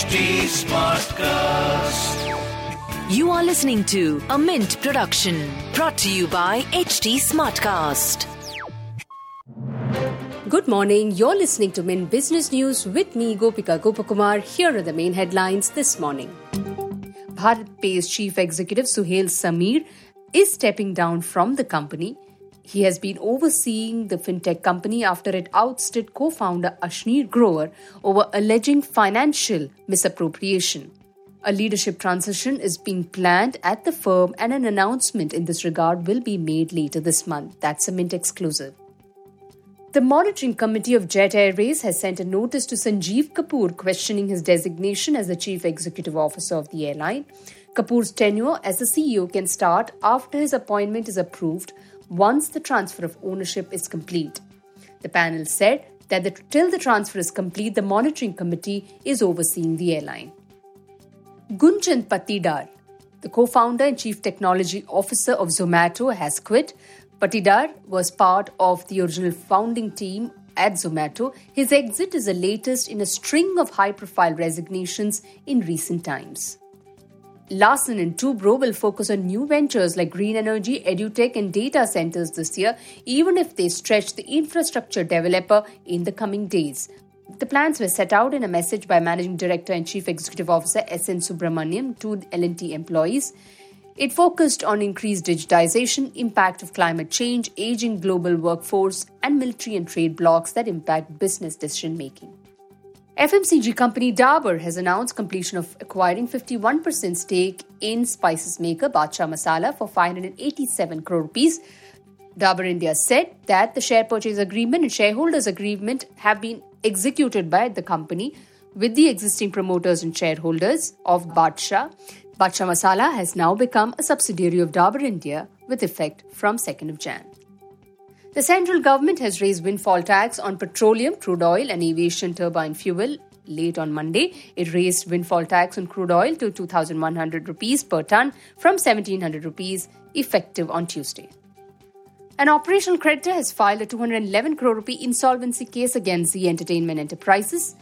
HT Smartcast. You are listening to a Mint production brought to you by HT Smartcast. Good morning. You're listening to Mint Business News with me, Gopika Gopakumar. Here are the main headlines this morning. Bharat Pay's chief executive Suhail Samir is stepping down from the company. He has been overseeing the fintech company after it ousted co founder Ashneer Grover over alleging financial misappropriation. A leadership transition is being planned at the firm, and an announcement in this regard will be made later this month. That's a Mint exclusive. The monitoring committee of Jet Airways has sent a notice to Sanjeev Kapoor questioning his designation as the chief executive officer of the airline. Kapoor's tenure as the CEO can start after his appointment is approved once the transfer of ownership is complete. The panel said that the, till the transfer is complete, the monitoring committee is overseeing the airline. Gunjan Patidar, the co founder and chief technology officer of Zomato, has quit. Patidar was part of the original founding team at Zomato. His exit is the latest in a string of high profile resignations in recent times. Larsen and Toubro will focus on new ventures like green energy, edutech, and data centers this year, even if they stretch the infrastructure developer in the coming days. The plans were set out in a message by Managing Director and Chief Executive Officer S.N. Subrahmanyan to L&T employees. It focused on increased digitization, impact of climate change, aging global workforce, and military and trade blocks that impact business decision making. FMCG company Dabur has announced completion of acquiring 51% stake in spices maker Badshah Masala for 587 crore rupees. Dabur India said that the share purchase agreement and shareholders agreement have been executed by the company with the existing promoters and shareholders of Badshah. Badshah Masala has now become a subsidiary of Dabur India with effect from 2nd of Jan. The central government has raised windfall tax on petroleum, crude oil, and aviation turbine fuel. Late on Monday, it raised windfall tax on crude oil to 2,100 rupees per ton from 1,700 rupees effective on Tuesday. An operational creditor has filed a 211 crore rupee insolvency case against Zee Entertainment Enterprises.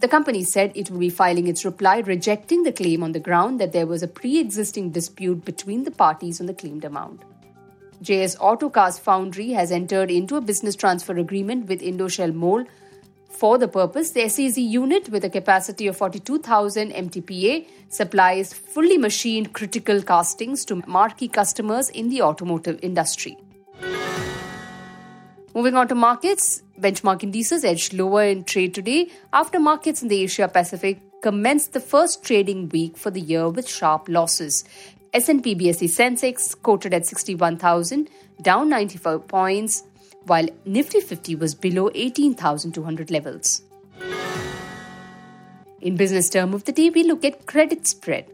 The company said it will be filing its reply rejecting the claim on the ground that there was a pre existing dispute between the parties on the claimed amount. JS Autocast Foundry has entered into a business transfer agreement with Indoshell Mould. For the purpose, the SEZ unit with a capacity of 42,000 MTPA supplies fully machined critical castings to marquee customers in the automotive industry. Moving on to markets, benchmark indices edged lower in trade today after markets in the Asia Pacific commenced the first trading week for the year with sharp losses. S&P BSE Sensex quoted at 61,000, down 94 points, while Nifty 50 was below 18,200 levels. In business term of the day, we look at credit spread.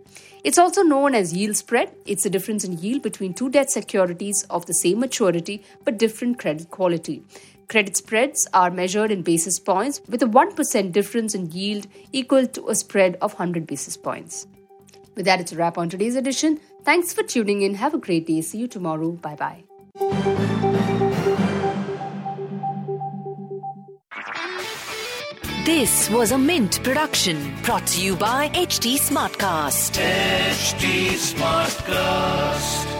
It's also known as yield spread. It's the difference in yield between two debt securities of the same maturity but different credit quality. Credit spreads are measured in basis points with a 1% difference in yield equal to a spread of 100 basis points. With that, it's a wrap on today's edition. Thanks for tuning in. Have a great day. See you tomorrow. Bye bye. This was a Mint production brought to you by HT Smartcast. HT Smartcast.